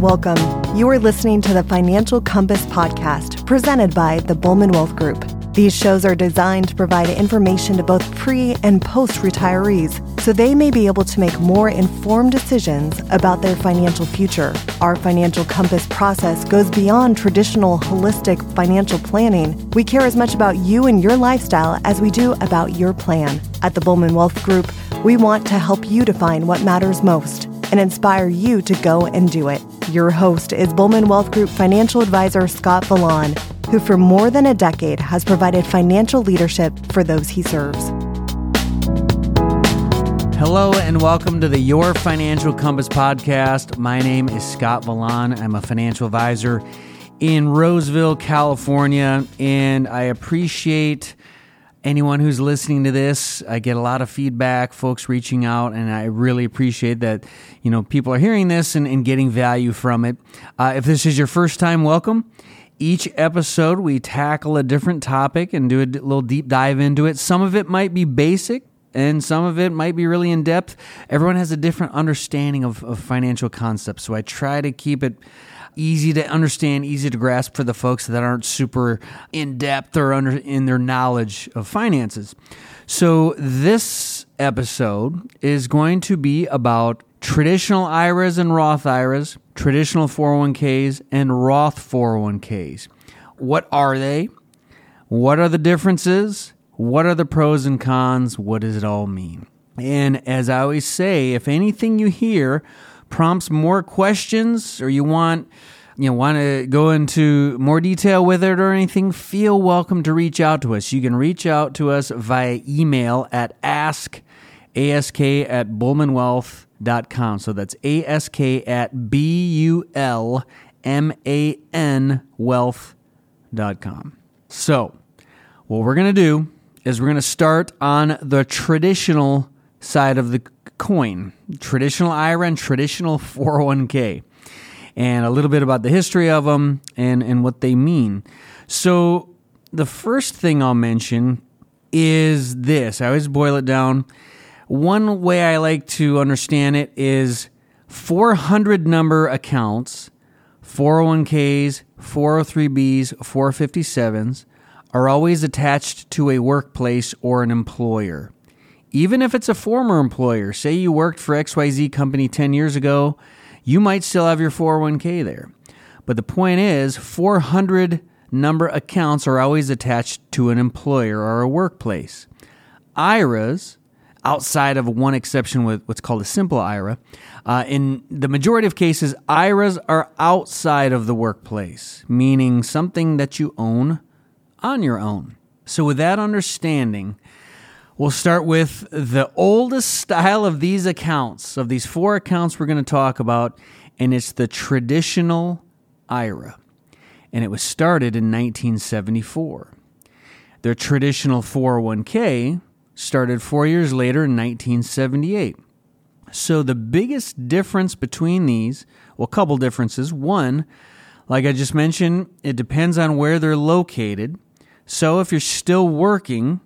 Welcome. You are listening to the Financial Compass podcast presented by the Bulman Wealth Group. These shows are designed to provide information to both pre and post retirees so they may be able to make more informed decisions about their financial future. Our Financial Compass process goes beyond traditional holistic financial planning. We care as much about you and your lifestyle as we do about your plan. At the Bulman Wealth Group, we want to help you define what matters most and inspire you to go and do it. Your host is Bulman Wealth Group financial advisor Scott Vallon who for more than a decade has provided financial leadership for those he serves. Hello and welcome to the Your Financial Compass podcast. My name is Scott Vallon. I'm a financial advisor in Roseville, California, and I appreciate anyone who's listening to this. I get a lot of feedback, folks reaching out, and I really appreciate that. You know, people are hearing this and, and getting value from it. Uh, if this is your first time, welcome. Each episode, we tackle a different topic and do a little deep dive into it. Some of it might be basic, and some of it might be really in depth. Everyone has a different understanding of, of financial concepts, so I try to keep it easy to understand, easy to grasp for the folks that aren't super in depth or under in their knowledge of finances. So this episode is going to be about traditional IRAs and Roth IRAs traditional 401ks and Roth 401ks. What are they? What are the differences? What are the pros and cons? What does it all mean? And as I always say, if anything you hear prompts more questions or you want you know, want to go into more detail with it or anything, feel welcome to reach out to us. You can reach out to us via email at ask ask at bulmanwealth.com com. So that's ask at b u l m a n wealth.com. So, what we're going to do is we're going to start on the traditional side of the coin traditional IRA and traditional 401k, and a little bit about the history of them and, and what they mean. So, the first thing I'll mention is this I always boil it down one way I like to understand it is 400 number accounts, 401ks, 403bs, 457s are always attached to a workplace or an employer. Even if it's a former employer, say you worked for XYZ company 10 years ago, you might still have your 401k there. But the point is, 400 number accounts are always attached to an employer or a workplace. IRAs outside of one exception with what's called a simple IRA. Uh, in the majority of cases, IRAs are outside of the workplace, meaning something that you own on your own. So, with that understanding, we'll start with the oldest style of these accounts, of these four accounts we're going to talk about, and it's the traditional IRA. And it was started in 1974. The traditional 401k started four years later in 1978. So the biggest difference between these, well, a couple differences. One, like I just mentioned, it depends on where they're located. So if you're still working,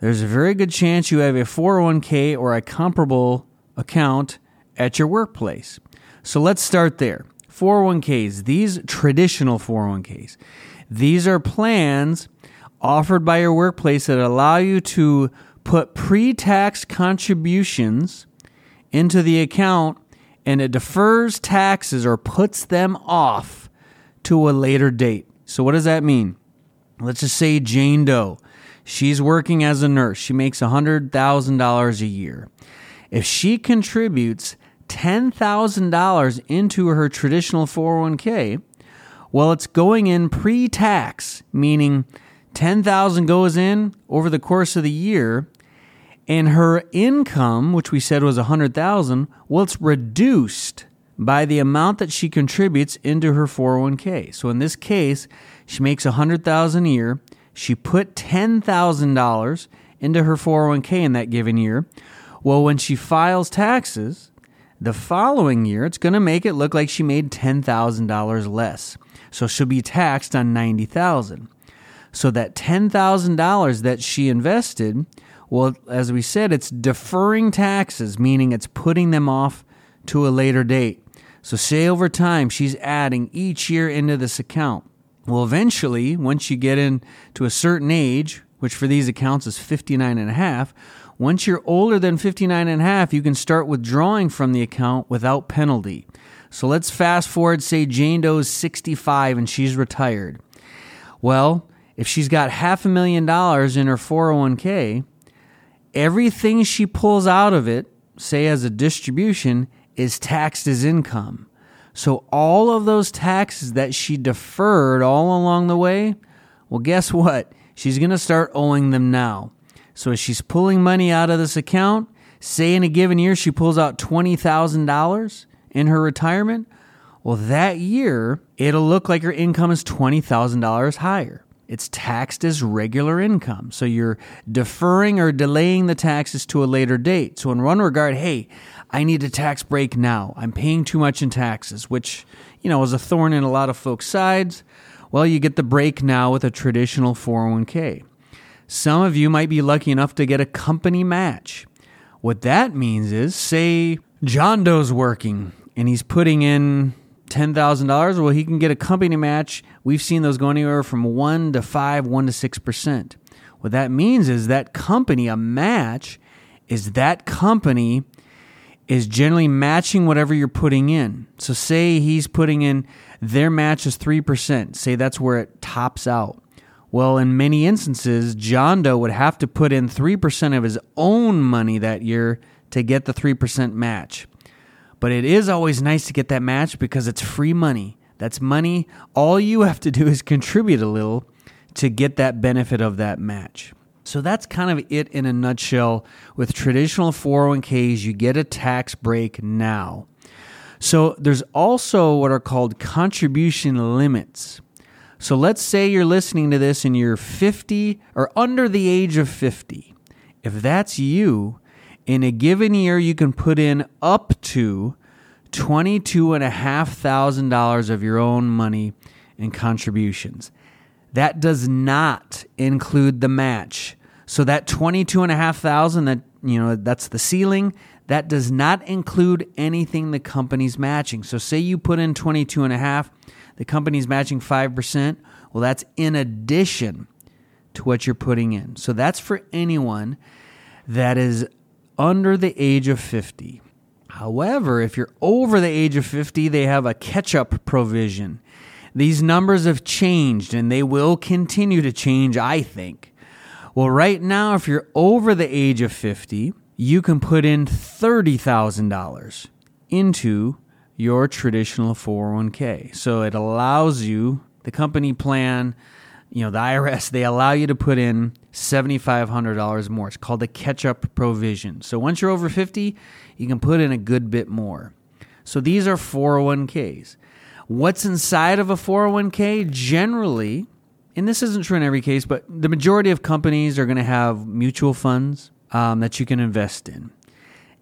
there's a very good chance you have a 401k or a comparable account at your workplace. So let's start there. 401ks, these traditional 401ks, these are plans offered by your workplace that allow you to put pre tax contributions into the account and it defers taxes or puts them off to a later date. So, what does that mean? Let's just say Jane Doe. She's working as a nurse. She makes $100,000 a year. If she contributes $10,000 into her traditional 401k, well, it's going in pre tax, meaning 10,000 goes in over the course of the year and her income, which we said was 100,000, well it's reduced by the amount that she contributes into her 401k. So in this case, she makes 100,000 a year. She put $10,000 into her 401k in that given year. Well, when she files taxes, the following year, it's going to make it look like she made $10,000 less. So she'll be taxed on 90,000. So that $10,000 that she invested, well, as we said, it's deferring taxes, meaning it's putting them off to a later date. So, say over time she's adding each year into this account. Well, eventually, once you get into a certain age, which for these accounts is 59 and a half, once you're older than 59 and a half, you can start withdrawing from the account without penalty. So let's fast forward, say Jane Doe's 65 and she's retired. Well, if she's got half a million dollars in her 401k, everything she pulls out of it, say as a distribution, is taxed as income. So all of those taxes that she deferred all along the way, well, guess what? She's going to start owing them now. So as she's pulling money out of this account, say in a given year she pulls out $20,000 in her retirement, well, that year it'll look like her income is $20,000 higher. It's taxed as regular income. So you're deferring or delaying the taxes to a later date. So, in one regard, hey, I need a tax break now. I'm paying too much in taxes, which, you know, is a thorn in a lot of folks' sides. Well, you get the break now with a traditional 401k. Some of you might be lucky enough to get a company match. What that means is, say, John Doe's working and he's putting in $10,000, well, he can get a company match. We've seen those go anywhere from 1 to 5, 1 to 6%. What that means is that company, a match, is that company is generally matching whatever you're putting in. So, say he's putting in their match is 3%. Say that's where it tops out. Well, in many instances, John Doe would have to put in 3% of his own money that year to get the 3% match. But it is always nice to get that match because it's free money. That's money. All you have to do is contribute a little to get that benefit of that match. So that's kind of it in a nutshell. With traditional 401ks, you get a tax break now. So there's also what are called contribution limits. So let's say you're listening to this and you're 50 or under the age of 50. If that's you, in a given year, you can put in up to $22,500 of your own money in contributions. That does not include the match. So that 22,500 that you know that's the ceiling, that does not include anything the company's matching. So say you put in 22 and a half, the company's matching 5%, well that's in addition to what you're putting in. So that's for anyone that is under the age of 50. However, if you're over the age of 50, they have a catch up provision. These numbers have changed and they will continue to change, I think. Well, right now, if you're over the age of 50, you can put in $30,000 into your traditional 401k. So it allows you, the company plan, you know, the IRS, they allow you to put in $7,500 more. It's called the catch up provision. So once you're over 50, you can put in a good bit more. So these are 401ks. What's inside of a 401k? Generally, and this isn't true in every case, but the majority of companies are going to have mutual funds um, that you can invest in.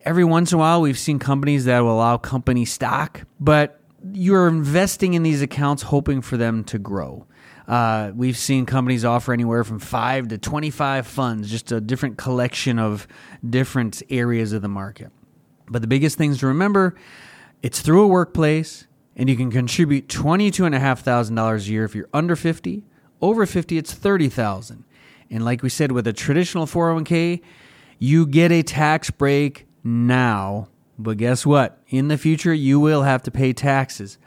Every once in a while, we've seen companies that will allow company stock, but you're investing in these accounts hoping for them to grow. Uh, we've seen companies offer anywhere from five to 25 funds, just a different collection of different areas of the market. But the biggest things to remember it's through a workplace, and you can contribute $22,500 a year if you're under 50. Over 50, it's 30000 And like we said, with a traditional 401k, you get a tax break now. But guess what? In the future, you will have to pay taxes.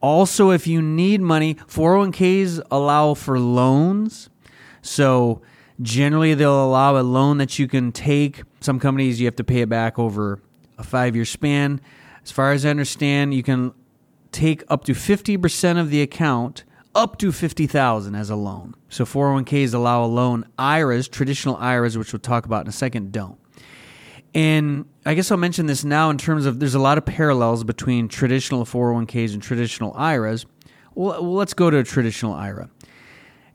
Also, if you need money, 401ks allow for loans. So generally, they'll allow a loan that you can take. Some companies, you have to pay it back over a five year span. As far as I understand, you can take up to 50% of the account up to 50,000 as a loan. So 401ks allow a loan. IRAs, traditional IRAs, which we'll talk about in a second, don't. And I guess I'll mention this now in terms of there's a lot of parallels between traditional 401ks and traditional IRAs. Well, let's go to a traditional IRA.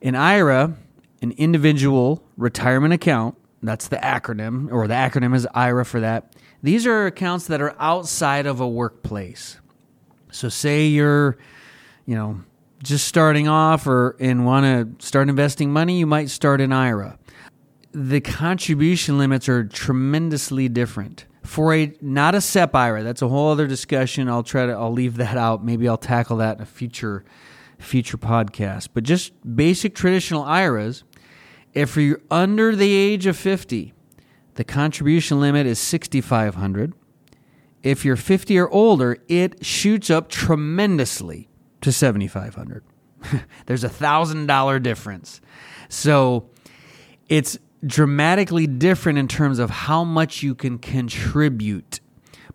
An IRA, an individual retirement account, that's the acronym, or the acronym is IRA for that. These are accounts that are outside of a workplace. So, say you're, you know, just starting off or and want to start investing money, you might start an IRA the contribution limits are tremendously different for a not a SEP IRA. That's a whole other discussion. I'll try to I'll leave that out. Maybe I'll tackle that in a future future podcast. But just basic traditional IRAs, if you're under the age of 50, the contribution limit is 6500. If you're 50 or older, it shoots up tremendously to 7500. There's a $1000 difference. So, it's dramatically different in terms of how much you can contribute.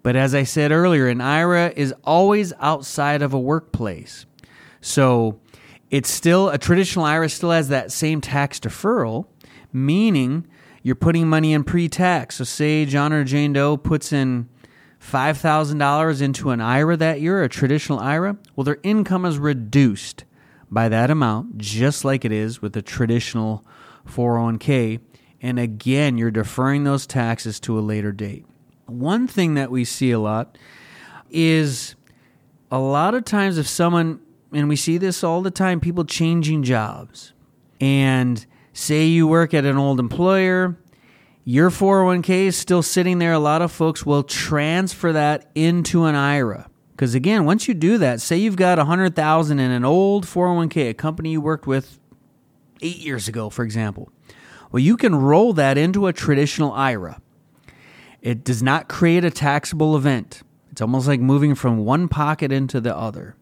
But as I said earlier, an IRA is always outside of a workplace. So it's still a traditional IRA still has that same tax deferral, meaning you're putting money in pre-tax. So say John or Jane Doe puts in $5,000 into an IRA that year, a traditional IRA, well their income is reduced by that amount just like it is with a traditional 401k and again, you're deferring those taxes to a later date. One thing that we see a lot is a lot of times if someone, and we see this all the time, people changing jobs. And say you work at an old employer, your 401k is still sitting there. A lot of folks will transfer that into an IRA. Because again, once you do that, say you've got 100,000 in an old 401k, a company you worked with 8 years ago, for example. Well, you can roll that into a traditional IRA. It does not create a taxable event. It's almost like moving from one pocket into the other.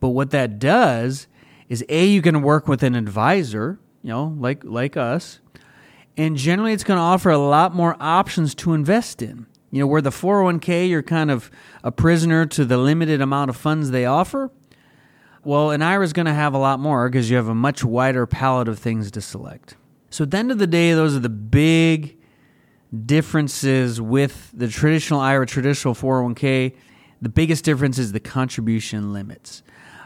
But what that does is A, you can work with an advisor, you know, like like us. And generally it's going to offer a lot more options to invest in. You know, where the 401k you're kind of a prisoner to the limited amount of funds they offer. Well, an IRA is going to have a lot more because you have a much wider palette of things to select. So at the end of the day, those are the big differences with the traditional IRA, traditional 401k. The biggest difference is the contribution limits.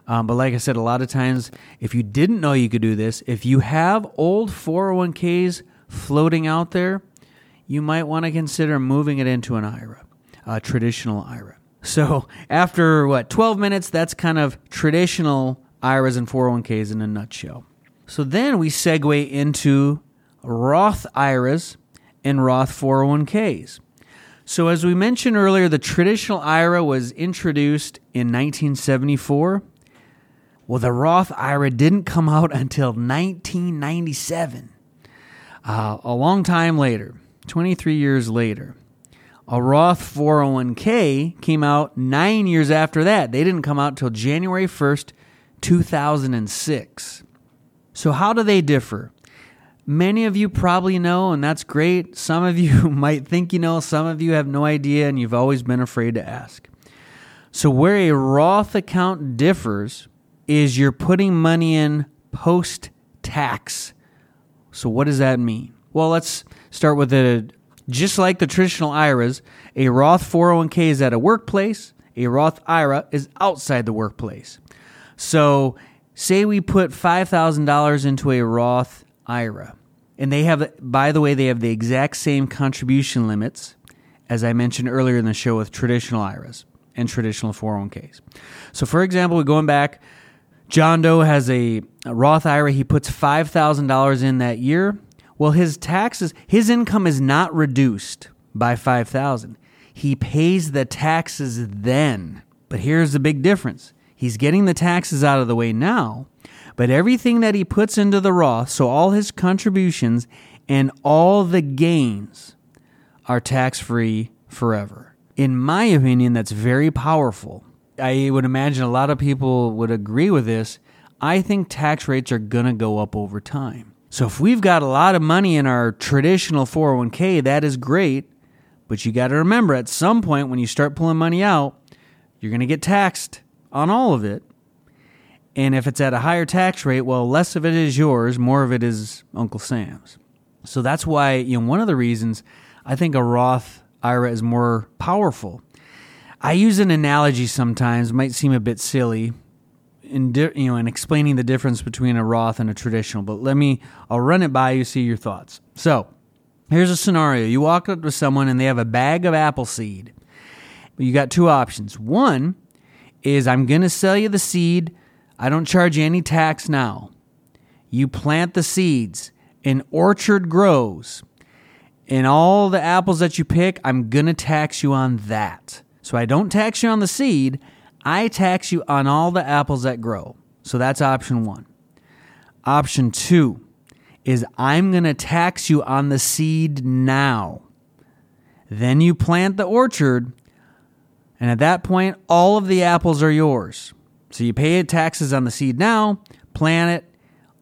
Um, but like I said, a lot of times, if you didn't know you could do this, if you have old 401ks floating out there, you might want to consider moving it into an IRA, a traditional IRA. So after what, 12 minutes, that's kind of traditional IRAs and 401ks in a nutshell. So then we segue into Roth IRAs and Roth 401ks. So, as we mentioned earlier, the traditional IRA was introduced in 1974. Well, the Roth IRA didn't come out until 1997, uh, a long time later, 23 years later. A Roth 401k came out nine years after that. They didn't come out until January 1st, 2006. So, how do they differ? Many of you probably know, and that's great. Some of you might think you know, some of you have no idea, and you've always been afraid to ask. So, where a Roth account differs is you're putting money in post tax. So, what does that mean? Well, let's start with it. Just like the traditional IRAs, a Roth 401k is at a workplace, a Roth IRA is outside the workplace. So, Say we put $5,000 into a Roth IRA, and they have, by the way, they have the exact same contribution limits as I mentioned earlier in the show with traditional IRAs and traditional 401ks. So, for example, going back, John Doe has a, a Roth IRA. He puts $5,000 in that year. Well, his taxes, his income is not reduced by 5000 He pays the taxes then. But here's the big difference He's getting the taxes out of the way now, but everything that he puts into the Roth, so all his contributions and all the gains are tax free forever. In my opinion, that's very powerful. I would imagine a lot of people would agree with this. I think tax rates are going to go up over time. So if we've got a lot of money in our traditional 401k, that is great. But you got to remember at some point when you start pulling money out, you're going to get taxed on all of it. And if it's at a higher tax rate, well, less of it is yours, more of it is Uncle Sam's. So that's why, you know, one of the reasons I think a Roth IRA is more powerful. I use an analogy sometimes, might seem a bit silly, in di- you know, in explaining the difference between a Roth and a traditional. But let me, I'll run it by you, see your thoughts. So, here's a scenario: you walk up to someone and they have a bag of apple seed. You got two options. One is I'm going to sell you the seed. I don't charge you any tax now. You plant the seeds, an orchard grows. And all the apples that you pick, I'm going to tax you on that. So I don't tax you on the seed, I tax you on all the apples that grow. So that's option one. Option two is I'm going to tax you on the seed now. Then you plant the orchard, and at that point, all of the apples are yours. So you pay taxes on the seed now, plant it,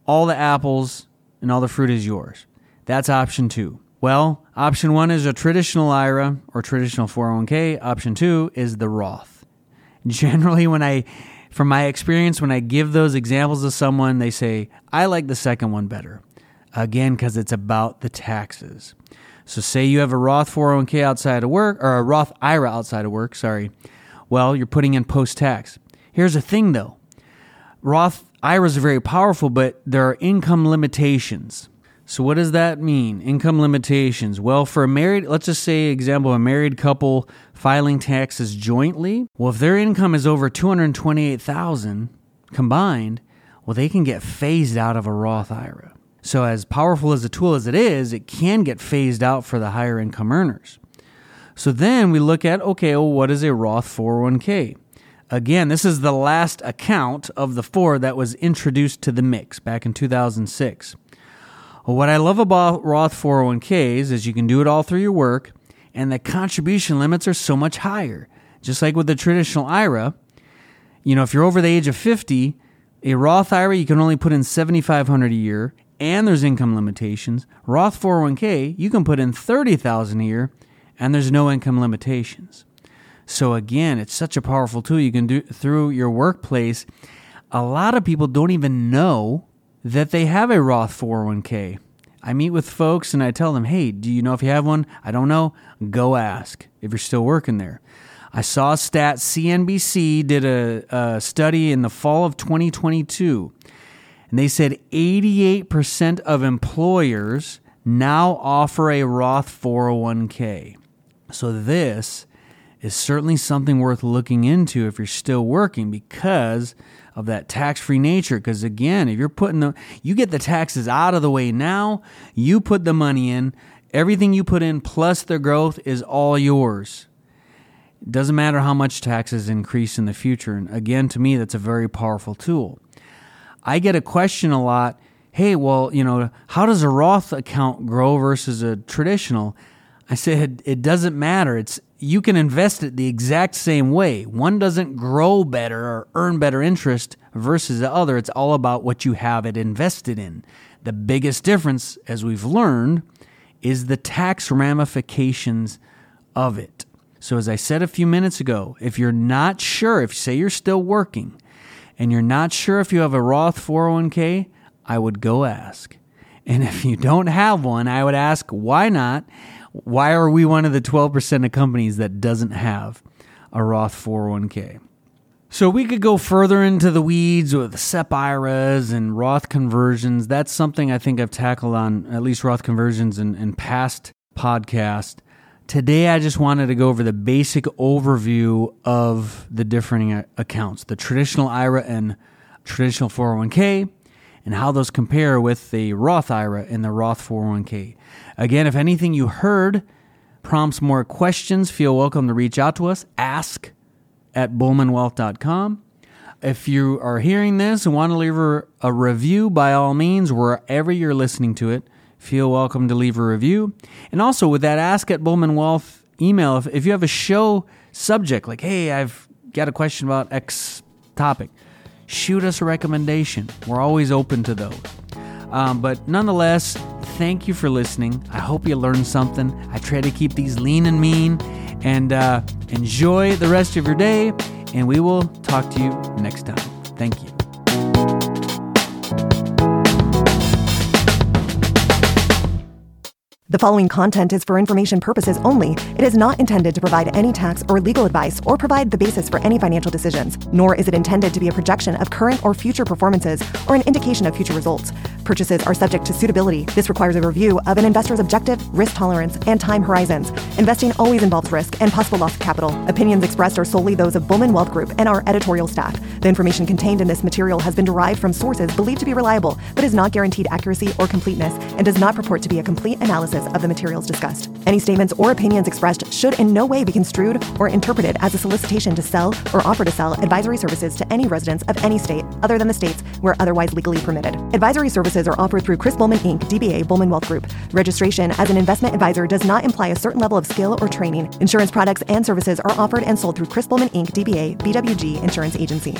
all the apples and all the fruit is yours. That's option two. Well, option one is a traditional IRA or traditional 401k. Option two is the Roth. Generally, when I, from my experience, when I give those examples to someone, they say, I like the second one better. Again, because it's about the taxes. So, say you have a Roth 401k outside of work, or a Roth IRA outside of work, sorry. Well, you're putting in post tax. Here's the thing though Roth IRAs are very powerful, but there are income limitations. So, what does that mean? Income limitations. Well, for a married, let's just say, example, a married couple filing taxes jointly. Well, if their income is over 228000 combined, well, they can get phased out of a Roth IRA. So, as powerful as a tool as it is, it can get phased out for the higher income earners. So then we look at okay, well, what is a Roth 401k? Again, this is the last account of the four that was introduced to the mix back in 2006. Well, what I love about Roth 401ks is you can do it all through your work, and the contribution limits are so much higher. Just like with the traditional IRA, you know, if you're over the age of 50, a Roth IRA you can only put in 7500 a year and there's income limitations. Roth 401k, you can put in 30,000 a year and there's no income limitations. So again, it's such a powerful tool you can do through your workplace. A lot of people don't even know that they have a Roth 401k. I meet with folks and I tell them, "Hey, do you know if you have one?" I don't know. Go ask if you're still working there. I saw a stat CNBC did a, a study in the fall of 2022 and they said 88% of employers now offer a Roth 401k. So, this is certainly something worth looking into if you're still working because of that tax free nature. Because again, if you're putting the, you get the taxes out of the way now, you put the money in, everything you put in plus the growth is all yours. It doesn't matter how much taxes increase in the future. And again, to me, that's a very powerful tool. I get a question a lot hey, well, you know, how does a Roth account grow versus a traditional? I said it doesn't matter. It's you can invest it the exact same way. One doesn't grow better or earn better interest versus the other. It's all about what you have it invested in. The biggest difference, as we've learned, is the tax ramifications of it. So, as I said a few minutes ago, if you're not sure, if say you're still working and you're not sure if you have a Roth 401k, I would go ask. And if you don't have one, I would ask why not why are we one of the 12% of companies that doesn't have a Roth 401k? So we could go further into the weeds with SEP IRAs and Roth conversions. That's something I think I've tackled on at least Roth conversions in, in past podcasts. Today, I just wanted to go over the basic overview of the different accounts the traditional IRA and traditional 401k, and how those compare with the Roth IRA and the Roth 401k. Again, if anything you heard prompts more questions, feel welcome to reach out to us. Ask at bulmanwealth.com. If you are hearing this and want to leave a, review, by all means, wherever you're listening to it, feel welcome to leave a review. And also with that Ask at Bulman Wealth email, if, if you have a show subject, like, hey, I've got a question about X topic, shoot us a recommendation. We're always open to those. Um, but nonetheless, thank you for listening. I hope you learned something. I try to keep these lean and mean. And uh, enjoy the rest of your day. And we will talk to you next time. Thank you. The following content is for information purposes only. It is not intended to provide any tax or legal advice or provide the basis for any financial decisions, nor is it intended to be a projection of current or future performances or an indication of future results. Purchases are subject to suitability. This requires a review of an investor's objective, risk tolerance, and time horizons. Investing always involves risk and possible loss of capital. Opinions expressed are solely those of Bulman Wealth Group and our editorial staff. The information contained in this material has been derived from sources believed to be reliable, but is not guaranteed accuracy or completeness and does not purport to be a complete analysis of the materials discussed. Any statements or opinions expressed should in no way be construed or interpreted as a solicitation to sell or offer to sell advisory services to any residents of any state other than the states where otherwise legally permitted. Advisory services are offered through Chris Bulman Inc., DBA Bulman Wealth Group. Registration as an investment advisor does not imply a certain level of skill or training. Insurance products and services are offered and sold through Chris Bulman Inc., DBA BWG Insurance Agency.